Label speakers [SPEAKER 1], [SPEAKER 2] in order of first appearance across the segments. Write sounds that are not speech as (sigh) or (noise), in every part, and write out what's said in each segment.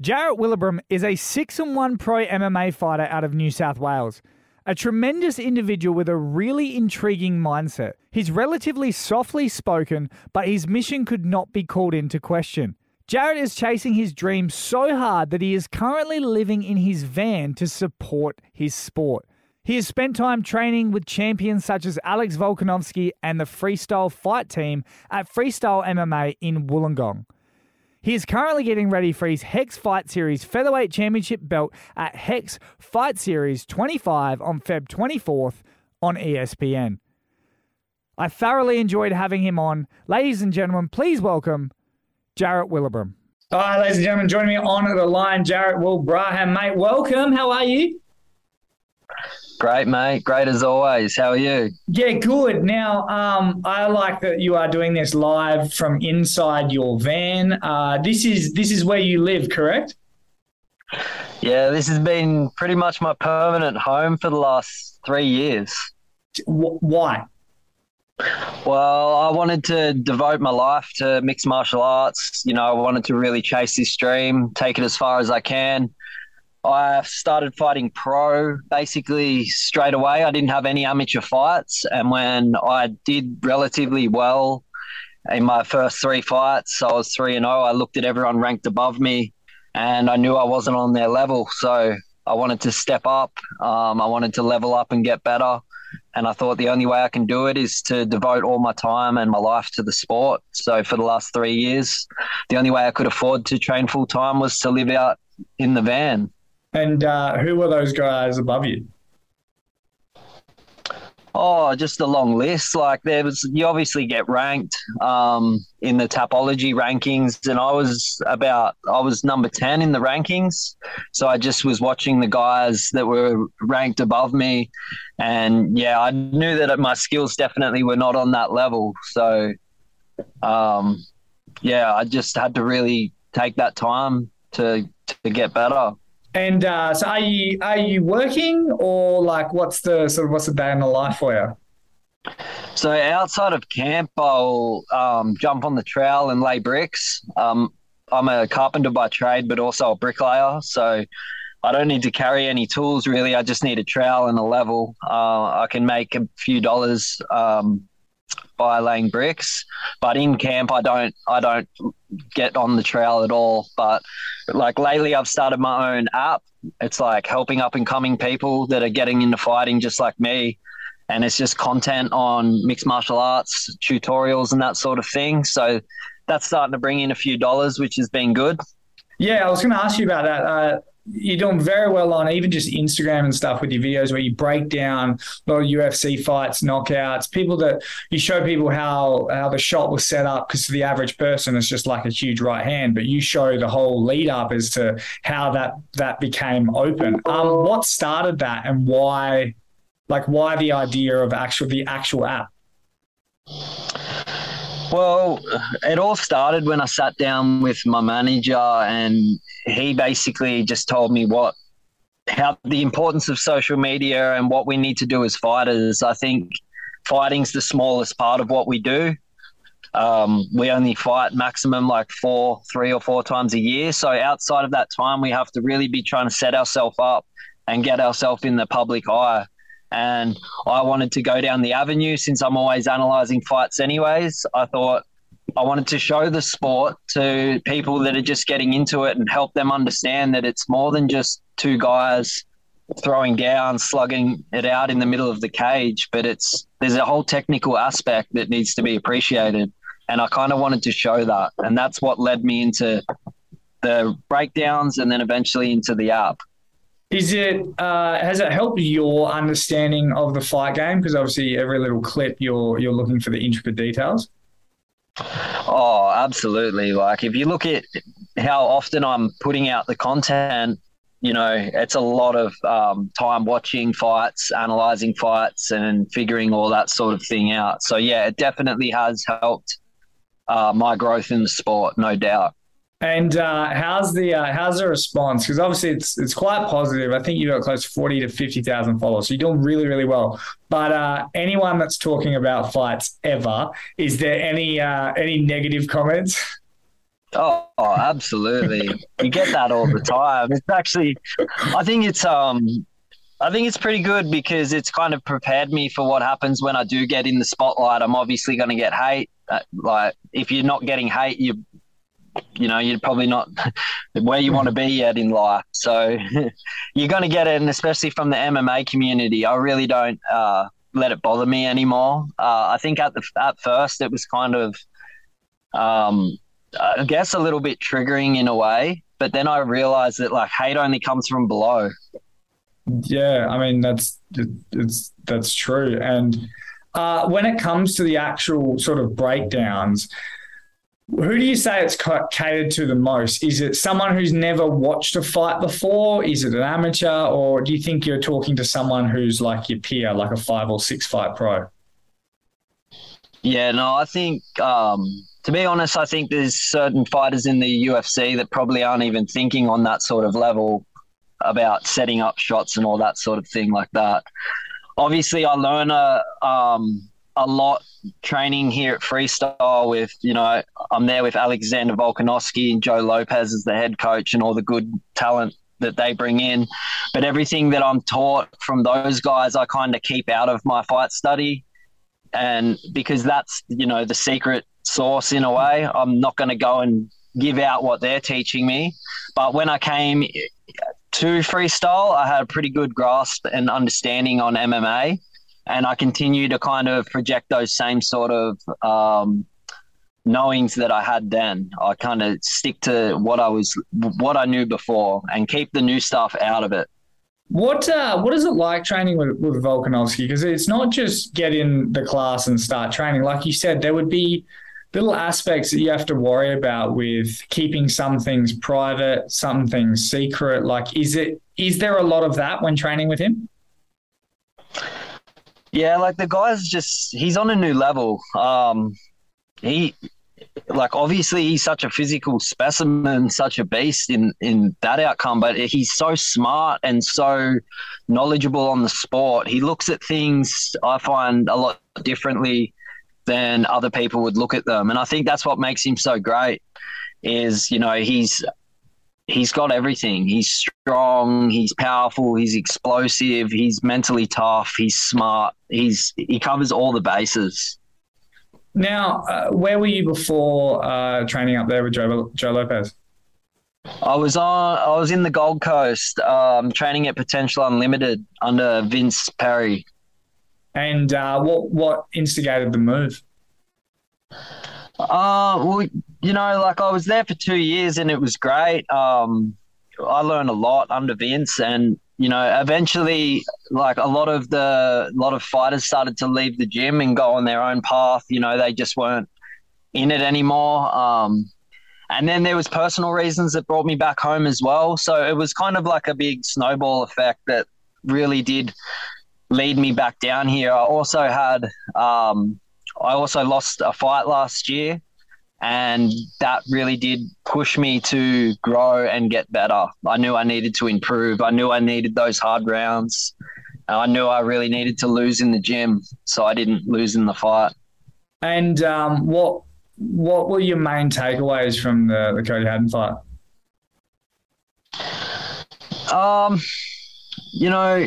[SPEAKER 1] Jarrett Wilbraham is a 6 and 1 pro MMA fighter out of New South Wales. A tremendous individual with a really intriguing mindset. He's relatively softly spoken, but his mission could not be called into question. Jarrett is chasing his dream so hard that he is currently living in his van to support his sport. He has spent time training with champions such as Alex Volkanovski and the freestyle fight team at Freestyle MMA in Wollongong. He is currently getting ready for his Hex Fight Series Featherweight Championship belt at Hex Fight Series 25 on Feb 24th on ESPN. I thoroughly enjoyed having him on. Ladies and gentlemen, please welcome Jarrett. All right, ladies and gentlemen, joining me on the line, Jarrett Wilbraham, mate. Welcome. How are you?
[SPEAKER 2] Great, mate. Great as always. How are you?
[SPEAKER 1] Yeah, good. Now, um, I like that you are doing this live from inside your van. Uh, this is this is where you live, correct?
[SPEAKER 2] Yeah, this has been pretty much my permanent home for the last three years.
[SPEAKER 1] Why?
[SPEAKER 2] Well, I wanted to devote my life to mixed martial arts. You know, I wanted to really chase this dream, take it as far as I can. I started fighting pro basically straight away. I didn't have any amateur fights. And when I did relatively well in my first three fights, I was 3 and 0. I looked at everyone ranked above me and I knew I wasn't on their level. So I wanted to step up. Um, I wanted to level up and get better. And I thought the only way I can do it is to devote all my time and my life to the sport. So for the last three years, the only way I could afford to train full time was to live out in the van.
[SPEAKER 1] And uh, who were those guys above you?
[SPEAKER 2] Oh, just a long list. Like there was, you obviously get ranked um, in the Tapology rankings, and I was about, I was number ten in the rankings. So I just was watching the guys that were ranked above me, and yeah, I knew that my skills definitely were not on that level. So, um, yeah, I just had to really take that time to to get better.
[SPEAKER 1] And uh, so, are you are you working or like what's the sort of what's the day in the life for you?
[SPEAKER 2] So outside of camp, I'll um, jump on the trowel and lay bricks. Um, I'm a carpenter by trade, but also a bricklayer. So I don't need to carry any tools really. I just need a trowel and a level. Uh, I can make a few dollars um, by laying bricks. But in camp, I don't I don't get on the trail at all. But like lately, I've started my own app. It's like helping up and coming people that are getting into fighting just like me. And it's just content on mixed martial arts, tutorials, and that sort of thing. So that's starting to bring in a few dollars, which has been good.
[SPEAKER 1] Yeah, I was going to ask you about that. Uh, you're doing very well on even just Instagram and stuff with your videos where you break down a lot of UFC fights, knockouts, people that you show people how how the shot was set up because to the average person it's just like a huge right hand, but you show the whole lead up as to how that that became open. Um, what started that and why, like why the idea of actual the actual app?
[SPEAKER 2] Well, it all started when I sat down with my manager, and he basically just told me what how the importance of social media and what we need to do as fighters. I think fighting's the smallest part of what we do. Um, we only fight maximum like four, three or four times a year. So outside of that time, we have to really be trying to set ourselves up and get ourselves in the public eye. And I wanted to go down the avenue since I'm always analyzing fights, anyways. I thought I wanted to show the sport to people that are just getting into it and help them understand that it's more than just two guys throwing down, slugging it out in the middle of the cage, but it's there's a whole technical aspect that needs to be appreciated. And I kind of wanted to show that. And that's what led me into the breakdowns and then eventually into the app.
[SPEAKER 1] Is it uh, has it helped your understanding of the fight game? Because obviously, every little clip you're you're looking for the intricate details.
[SPEAKER 2] Oh, absolutely! Like if you look at how often I'm putting out the content, you know, it's a lot of um, time watching fights, analyzing fights, and figuring all that sort of thing out. So yeah, it definitely has helped uh, my growth in the sport, no doubt.
[SPEAKER 1] And uh, how's the uh, how's the response? Because obviously it's it's quite positive. I think you've got close to forty to fifty thousand followers, so you're doing really really well. But uh, anyone that's talking about fights ever, is there any uh, any negative comments?
[SPEAKER 2] Oh, oh, absolutely. you get that all the time. It's actually, I think it's um, I think it's pretty good because it's kind of prepared me for what happens when I do get in the spotlight. I'm obviously going to get hate. Uh, like if you're not getting hate, you, you know, you're probably not (laughs) where you want to be yet in life. So (laughs) you're going to get it, and especially from the MMA community, I really don't uh, let it bother me anymore. Uh, I think at the at first it was kind of. Um, I guess a little bit triggering in a way. But then I realized that like hate only comes from below.
[SPEAKER 1] Yeah, I mean that's it's that's true. And uh, when it comes to the actual sort of breakdowns, who do you say it's catered to the most? Is it someone who's never watched a fight before? Is it an amateur, or do you think you're talking to someone who's like your peer, like a five or six fight pro?
[SPEAKER 2] Yeah, no, I think um, to be honest, I think there's certain fighters in the UFC that probably aren't even thinking on that sort of level about setting up shots and all that sort of thing like that. Obviously, I learn a um, a lot training here at Freestyle with you know I'm there with Alexander Volkanovski and Joe Lopez as the head coach and all the good talent that they bring in. But everything that I'm taught from those guys, I kind of keep out of my fight study and because that's you know the secret source in a way. I'm not going to go and give out what they're teaching me. But when I came to freestyle, I had a pretty good grasp and understanding on MMA. And I continue to kind of project those same sort of um, knowings that I had then. I kind of stick to what I was, what I knew before, and keep the new stuff out of it.
[SPEAKER 1] What uh, what is it like training with, with Volkanovski? Because it's not just get in the class and start training. Like you said, there would be little aspects that you have to worry about with keeping some things private, some things secret? Like, is it is there a lot of that when training with him?
[SPEAKER 2] Yeah, like the guy's just he's on a new level. Um, he like obviously he's such a physical specimen, such a beast in in that outcome, but he's so smart and so knowledgeable on the sport. He looks at things I find a lot differently than other people would look at them. And I think that's what makes him so great is, you know, he's he's got everything. He's strong, he's powerful, he's explosive, he's mentally tough, he's smart. He's he covers all the bases.
[SPEAKER 1] Now, uh, where were you before uh, training up there with Joe, Joe Lopez?
[SPEAKER 2] I was on. I was in the Gold Coast, um, training at Potential Unlimited under Vince Perry.
[SPEAKER 1] And uh, what what instigated the move?
[SPEAKER 2] Uh, well, you know, like I was there for two years and it was great. Um, I learned a lot under Vince, and you know, eventually, like a lot of the a lot of fighters started to leave the gym and go on their own path. You know, they just weren't in it anymore. Um, and then there was personal reasons that brought me back home as well. So it was kind of like a big snowball effect that really did lead me back down here. I also had, um, I also lost a fight last year, and that really did push me to grow and get better. I knew I needed to improve. I knew I needed those hard rounds. I knew I really needed to lose in the gym, so I didn't lose in the fight.
[SPEAKER 1] And um, what what were your main takeaways from the, the Cody Haddon fight?
[SPEAKER 2] Um, you know,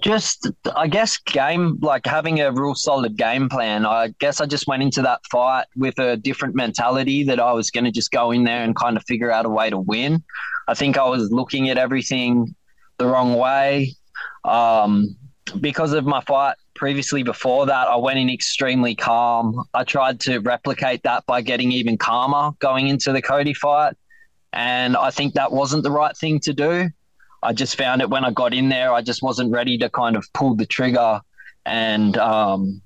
[SPEAKER 2] just I guess game like having a real solid game plan. I guess I just went into that fight with a different mentality that I was going to just go in there and kind of figure out a way to win. I think I was looking at everything the wrong way. Um, because of my fight previously before that, I went in extremely calm. I tried to replicate that by getting even calmer going into the Cody fight. And I think that wasn't the right thing to do. I just found it when I got in there, I just wasn't ready to kind of pull the trigger and um,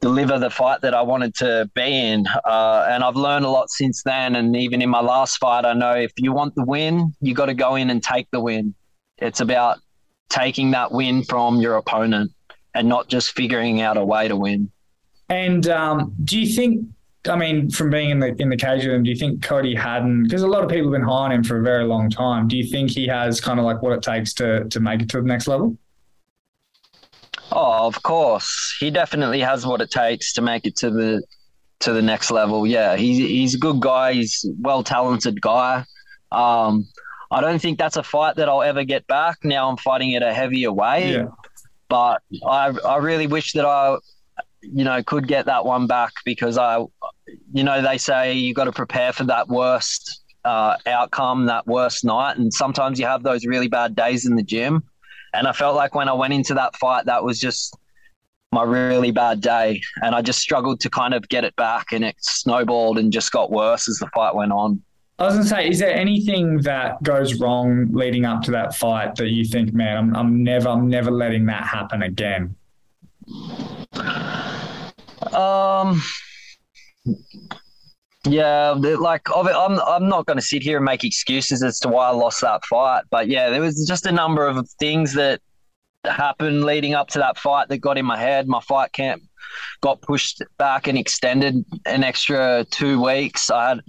[SPEAKER 2] deliver the fight that I wanted to be in. Uh, and I've learned a lot since then. And even in my last fight, I know if you want the win, you got to go in and take the win. It's about taking that win from your opponent and not just figuring out a way to win.
[SPEAKER 1] And um, do you think I mean, from being in the in the cage with him, do you think Cody Haddon? Because a lot of people have been high on him for a very long time. Do you think he has kind of like what it takes to to make it to the next level?
[SPEAKER 2] Oh, of course, he definitely has what it takes to make it to the to the next level. Yeah, he's he's a good guy. He's well talented guy. Um, I don't think that's a fight that I'll ever get back. Now I'm fighting at a heavier weight,
[SPEAKER 1] Yeah.
[SPEAKER 2] but I I really wish that I, you know, could get that one back because I, you know, they say you got to prepare for that worst uh, outcome, that worst night, and sometimes you have those really bad days in the gym. And I felt like when I went into that fight, that was just my really bad day, and I just struggled to kind of get it back, and it snowballed and just got worse as the fight went on.
[SPEAKER 1] I was going to say, is there anything that goes wrong leading up to that fight that you think, man, I'm, I'm never, I'm never letting that happen again?
[SPEAKER 2] Um, yeah, like I'm I'm not going to sit here and make excuses as to why I lost that fight, but yeah, there was just a number of things that happened leading up to that fight that got in my head. My fight camp got pushed back and extended an extra two weeks. I had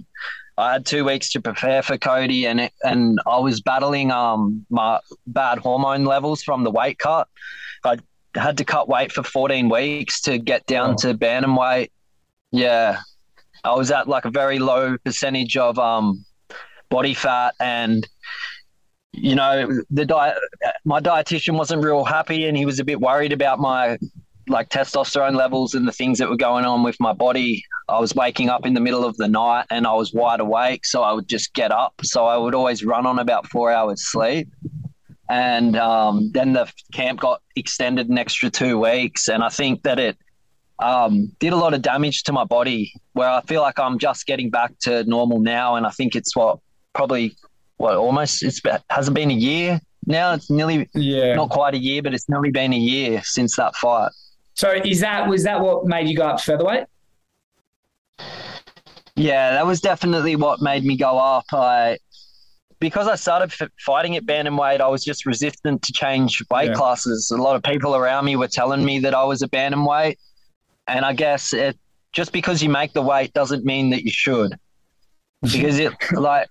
[SPEAKER 2] I had two weeks to prepare for Cody, and it, and I was battling um my bad hormone levels from the weight cut. I had to cut weight for 14 weeks to get down
[SPEAKER 1] Oh.
[SPEAKER 2] to bantamweight. Yeah, I was at like a very low percentage of um body fat, and you know the diet. My dietitian wasn't real happy, and he was a bit worried about my like testosterone levels and the things that were going on with my body. I was waking up in the middle of the night and I was wide awake, so I would just get up. So I would always run on about four hours sleep. And um, then the camp got extended an extra two weeks, and I think that it um, did a lot of damage to my body. Where I feel like I'm just getting back to normal now, and I think it's what probably what almost it's hasn't been a year now. It's nearly
[SPEAKER 1] Yeah.
[SPEAKER 2] not quite a year, but it's nearly been a year since that fight.
[SPEAKER 1] So is that was that what made you go up featherweight?
[SPEAKER 2] Yeah, that was definitely what made me go up. I because I started f- fighting at bantamweight, I was just resistant to change weight
[SPEAKER 1] Yeah.
[SPEAKER 2] classes. A lot of people around me were telling me that I was a bantamweight, and I guess it just because you make the weight doesn't mean that you should. (laughs) Because it like,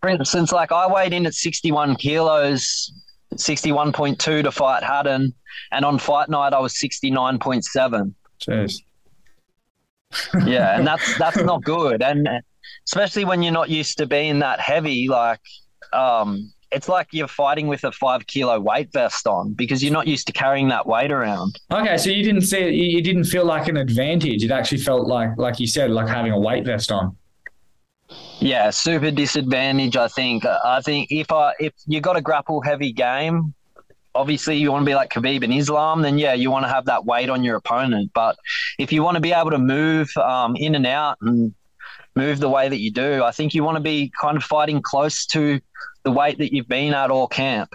[SPEAKER 2] for instance, like I weighed in at sixty one kilos, sixty one point two to fight Haddon, and on fight night I was sixty nine point seven
[SPEAKER 1] Jeez.
[SPEAKER 2] yeah, and (laughs) that's that's not good, and especially when you're not used to being that heavy. Like, um, it's like you're fighting with a five kilo weight vest on because you're not used to carrying that weight around.
[SPEAKER 1] Okay, so you didn't see it, you you didn't feel like an advantage. It actually felt like, like you said, like having a weight vest on.
[SPEAKER 2] Yeah, super disadvantage. I think. I think if I if you got a grapple heavy game, obviously you want to be like Khabib and Islam. Then yeah, you want to have that weight on your opponent. But if you want to be able to move um, in and out and move the way that you do, I think you want to be kind of fighting close to the weight that you've been at all camp.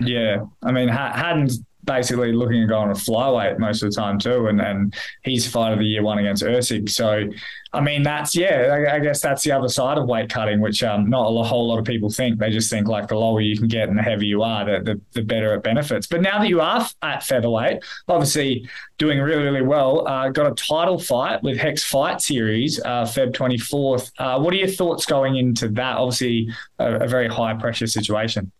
[SPEAKER 1] Yeah, I mean, Ha- Haddon's basically looking at going to flyweight most of the time too, and and he's fight of the year one against Usyk. So, I mean, that's yeah, I, I guess that's the other side of weight cutting, which um not a whole lot of people think. They just think like the lower you can get and the heavier you are, the the, the better it benefits. But now that you are at featherweight, obviously doing really really well, uh, got a title fight with Hex Fight Series, uh, Feb twenty fourth. Uh, what are your thoughts going into that? Obviously, a, a very high pressure situation.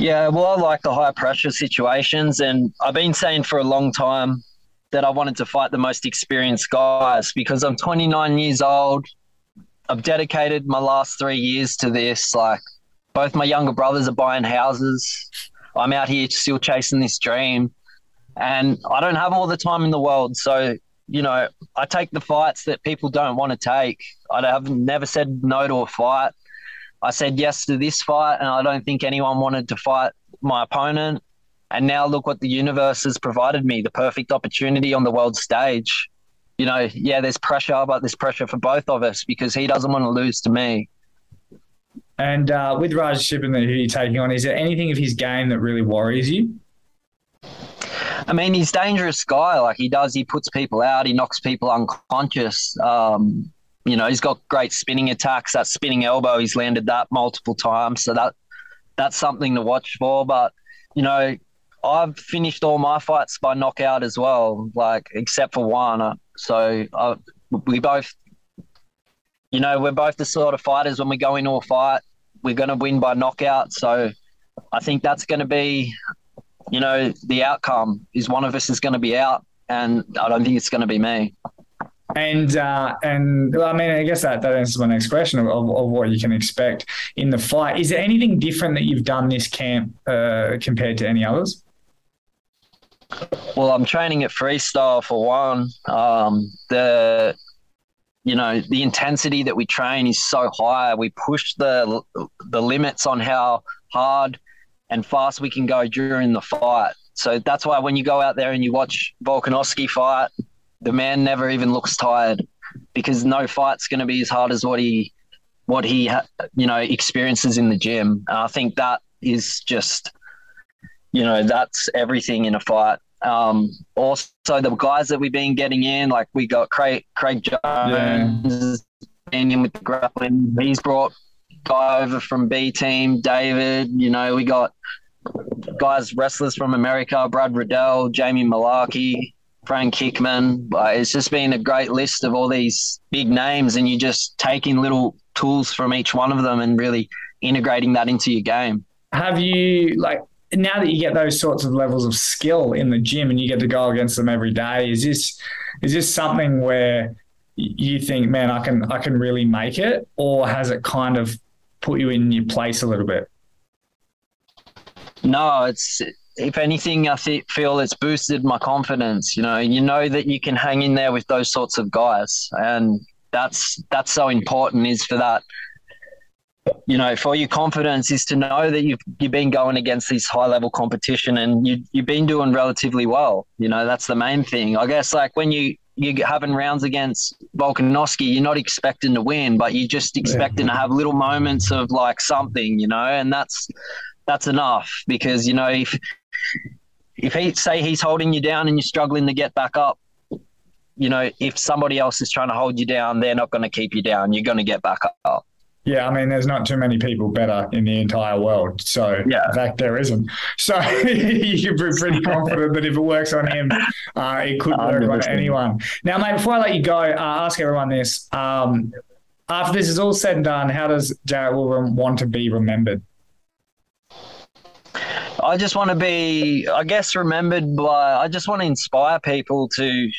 [SPEAKER 2] Yeah, well, I like the high pressure situations, and I've been saying for a long time that I wanted to fight the most experienced guys because I'm 29 years old. I've dedicated my last three years to this. Like, both my younger brothers are buying houses. I'm out here still chasing this dream, and I don't have all the time in the world. So, you know, I take the fights that people don't want to take. I have never said no to a fight. I said yes to this fight, and I don't think anyone wanted to fight my opponent. And now look what the universe has provided me the perfect opportunity on the world stage. You know, yeah, there's pressure, but there's pressure for both of us because he doesn't want to lose to me.
[SPEAKER 1] And uh, with Raj Shippen that you're taking on, is there anything of his game that really worries you?
[SPEAKER 2] I mean, he's dangerous guy. Like he does, he puts people out, he knocks people unconscious. Um, you know, he's got great spinning attacks. That spinning elbow, he's landed that multiple times. So that that's something to watch for. But you know, I've finished all my fights by knockout as well, like except for one. Uh, So uh, we both, you know, we're both the sort of fighters when we go into a fight, we're going to win by knockout. So I think that's going to be, you know, the outcome is one of us is going to be out, and I don't think it's going to be me.
[SPEAKER 1] And uh, and well, I mean, I guess that, that answers my next question of, of, of, what you can expect in the fight. Is there anything different that you've done this camp uh, compared to any others?
[SPEAKER 2] Well, I'm training at freestyle for one. Um, the you know the intensity that we train is so high. We push the the limits on how hard and fast we can go during the fight. So that's why when you go out there and you watch Volkanovski fight, the man never even looks tired because no fight's going to be as hard as what he what he you know experiences in the gym. And I think that is just you know that's everything in a fight. Um, also, the guys that we've been getting in, like we got Craig, Craig Jones yeah. in with the grappling. He's brought guy over from B team, David. You know, we got guys, wrestlers from America, Brad Riddell, Jamie Mullarkey, Frank Hickman. It's just been a great list of all these big names, and you're just taking little tools from each one of them and really integrating that into your game.
[SPEAKER 1] Have you like now that you get those sorts of levels of skill in the gym and you get to go against them every day? Is this is this something where you think, man, I can I can really make it, or has it kind of put you in your place a little bit?
[SPEAKER 2] No, it's if anything, I th- feel it's boosted my confidence. You know, you know that you can hang in there with those sorts of guys, and that's that's so important. Is for that, you know, for your confidence is to know that you've you've been going against this high level competition and you you've been doing relatively well. You know, that's the main thing. I guess like when you you're having rounds against Volkanovski, you're not expecting to win, but you're just expecting yeah. to have little moments of like something, you know, and that's that's enough because you know if if he say he's holding you down and you're struggling to get back up, you know, if somebody else is trying to hold you down, they're not going to keep you down. You're going to get back up.
[SPEAKER 1] Yeah, I mean, there's not too many people better in the entire world. So, yeah. in fact, there isn't. So, (laughs) you be pretty (laughs) confident that if it works on him, uh, it could work on anyone. Now, mate, before I let you go, uh, ask everyone this. Um, after this is all said and done, how does Jarrett Wilbraham want to be remembered?
[SPEAKER 2] I just want to be, I guess, remembered by, I just want to inspire people to,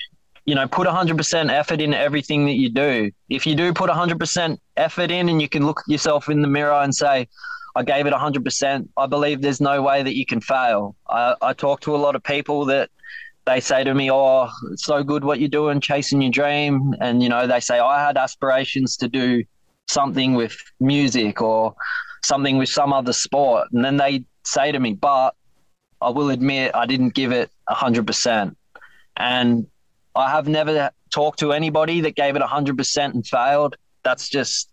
[SPEAKER 2] you know, put 100% effort in everything that you do. If you do put 100% effort in and you can look yourself in the mirror and say, I gave it 100%, I believe there's no way that you can fail. I, I talk to a lot of people that they say to me, Oh, it's so good what you're doing, chasing your dream. And, you know, they say, I had aspirations to do something with music or something with some other sport. And then they say to me, but I will admit I didn't give it 100%. And I have never talked to anybody that gave it 100% and failed. That's just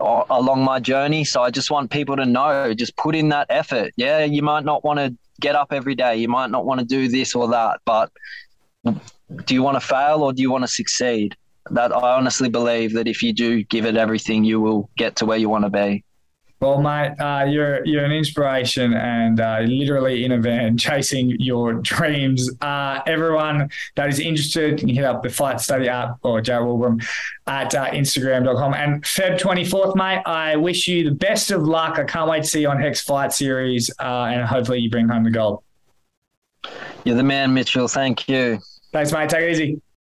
[SPEAKER 2] uh, along my journey. So I just want people to know just put in that effort. Yeah, you might not want to get up every day, you might not want to do this or that, but do you want to fail or do you want to succeed? That I honestly believe that if you do give it everything, you will get to where you want to be.
[SPEAKER 1] Well, mate, uh, you're you're an inspiration and uh, literally in a van (laughs) chasing your dreams. Uh, everyone that is interested can hit up the Fight Study app or Joe Wilbraham at uh, Instagram.com. And Feb 24th, mate, I wish you the best of luck. I can't wait to see you on Hex Fight Series uh, and hopefully you bring home the gold.
[SPEAKER 2] You're the man, Mitchell. Thank you.
[SPEAKER 1] Thanks, mate. Take it easy.